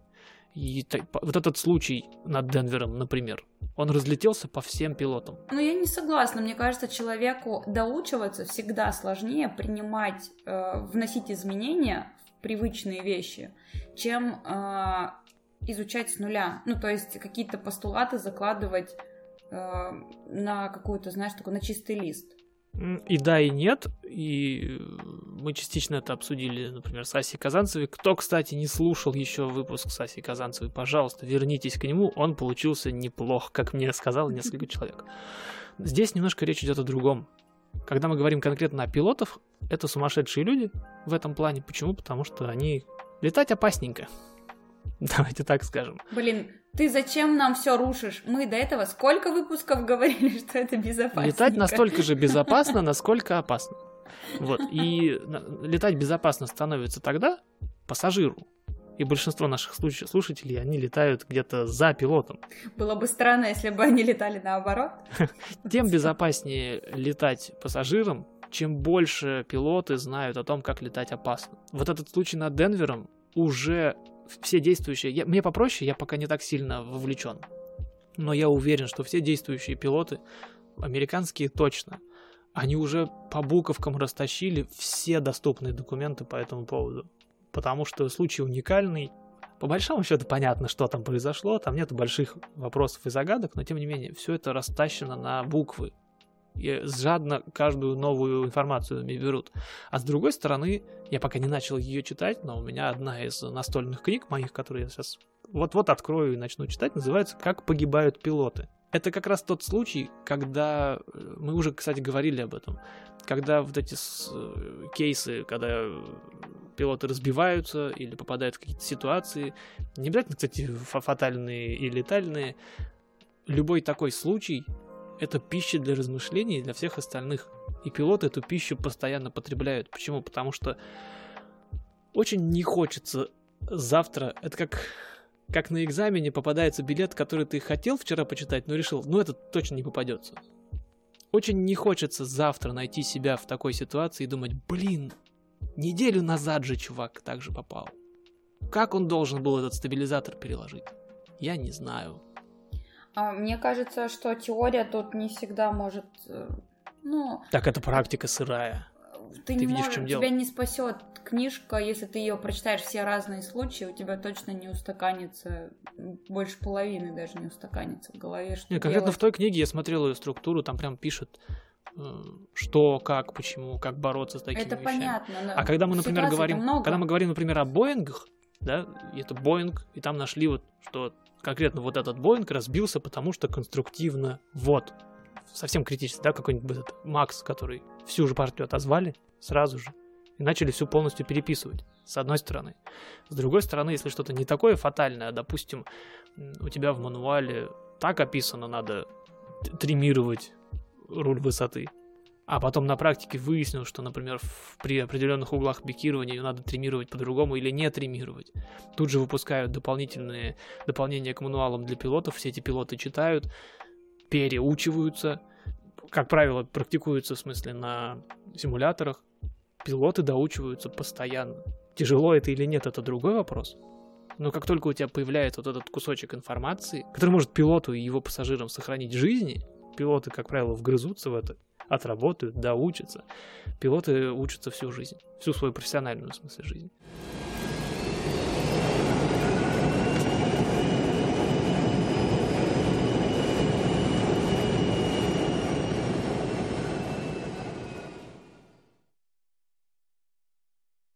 A: и вот этот случай над Денвером, например, он разлетелся по всем пилотам.
B: Ну, я не согласна. Мне кажется, человеку доучиваться всегда сложнее принимать, э, вносить изменения в привычные вещи, чем э, изучать с нуля. Ну, то есть какие-то постулаты закладывать э, на какую-то, знаешь, такой, на чистый лист.
A: И да, и нет. И э, мы частично это обсудили, например, с Асей Казанцевой. Кто, кстати, не слушал еще выпуск с Асей Казанцевой, пожалуйста, вернитесь к нему. Он получился неплох, как мне сказал несколько человек. Здесь немножко речь идет о другом. Когда мы говорим конкретно о пилотах, это сумасшедшие люди в этом плане. Почему? Потому что они летать опасненько. Давайте так скажем.
B: Блин, ты зачем нам все рушишь? Мы до этого сколько выпусков говорили, что это безопасно?
A: Летать настолько же безопасно, насколько опасно. Вот. И летать безопасно становится тогда пассажиру. И большинство наших слуш- слушателей, они летают где-то за пилотом.
B: Было бы странно, если бы они летали наоборот.
A: Тем безопаснее летать пассажирам, чем больше пилоты знают о том, как летать опасно. Вот этот случай над Денвером уже все действующие... я- мне попроще, я пока не так сильно вовлечен. Но я уверен, что все действующие пилоты, американские точно, они уже по буковкам растащили все доступные документы по этому поводу. Потому что случай уникальный. По большому счету понятно, что там произошло, там нет больших вопросов и загадок, но тем не менее, все это растащено на буквы. И жадно каждую новую информацию мне берут. А с другой стороны, я пока не начал ее читать, но у меня одна из настольных книг моих, которые я сейчас вот-вот открою и начну читать, называется «Как погибают пилоты». Это как раз тот случай, когда э, мы уже, кстати, говорили об этом, когда вот эти э, кейсы, когда пилоты разбиваются или попадают в какие-то ситуации, не обязательно, кстати, фа- фатальные и летальные, любой такой случай — это пища для размышлений для всех остальных. И пилоты эту пищу постоянно потребляют. Почему? Потому что очень не хочется завтра, это как как на экзамене попадается билет, который ты хотел вчера почитать, но решил, ну это точно не попадется. Очень не хочется завтра найти себя в такой ситуации и думать, блин, неделю назад же чувак так же попал. Как он должен был этот стабилизатор переложить? Я не знаю.
B: А, Мне кажется, что теория тут не всегда может... э, Ну,
A: Так это практика сырая.
B: ты,
A: Ты
B: не
A: видишь,
B: можешь,
A: чем
B: тебя
A: дело?
B: не спасет книжка, если ты ее прочитаешь все разные случаи, у тебя точно не устаканится, больше половины даже не устаканится в голове, что
A: Не, конкретно
B: делать.
A: в той книге я смотрел ее структуру, там прям пишет, э, что, как, почему, как бороться с такими
B: Это
A: вещами.
B: понятно. но
A: А когда мы, например, говорим,
B: много.
A: когда мы говорим, например, о Боингах, да, это Боинг, и там нашли вот, что конкретно вот этот Боинг разбился, потому что конструктивно, вот, совсем критически, да, какой-нибудь этот Макс, который всю же партию отозвали сразу же, и начали всю полностью переписывать, с одной стороны. С другой стороны, если что-то не такое фатальное, допустим, у тебя в мануале так описано, надо т- триммировать руль высоты, а потом на практике выяснилось, что, например, в- при определенных углах бикирования ее надо триммировать по-другому или не триммировать. Тут же выпускают дополнительные дополнения к мануалам для пилотов, все эти пилоты читают, переучиваются, как правило, практикуются в смысле на симуляторах, пилоты доучиваются постоянно. Тяжело это или нет, это другой вопрос. Но как только у тебя появляется вот этот кусочек информации, который может пилоту и его пассажирам сохранить жизни, пилоты, как правило, вгрызутся в это, отработают, доучатся. Пилоты учатся всю жизнь, всю свою профессиональную, в смысле, жизнь.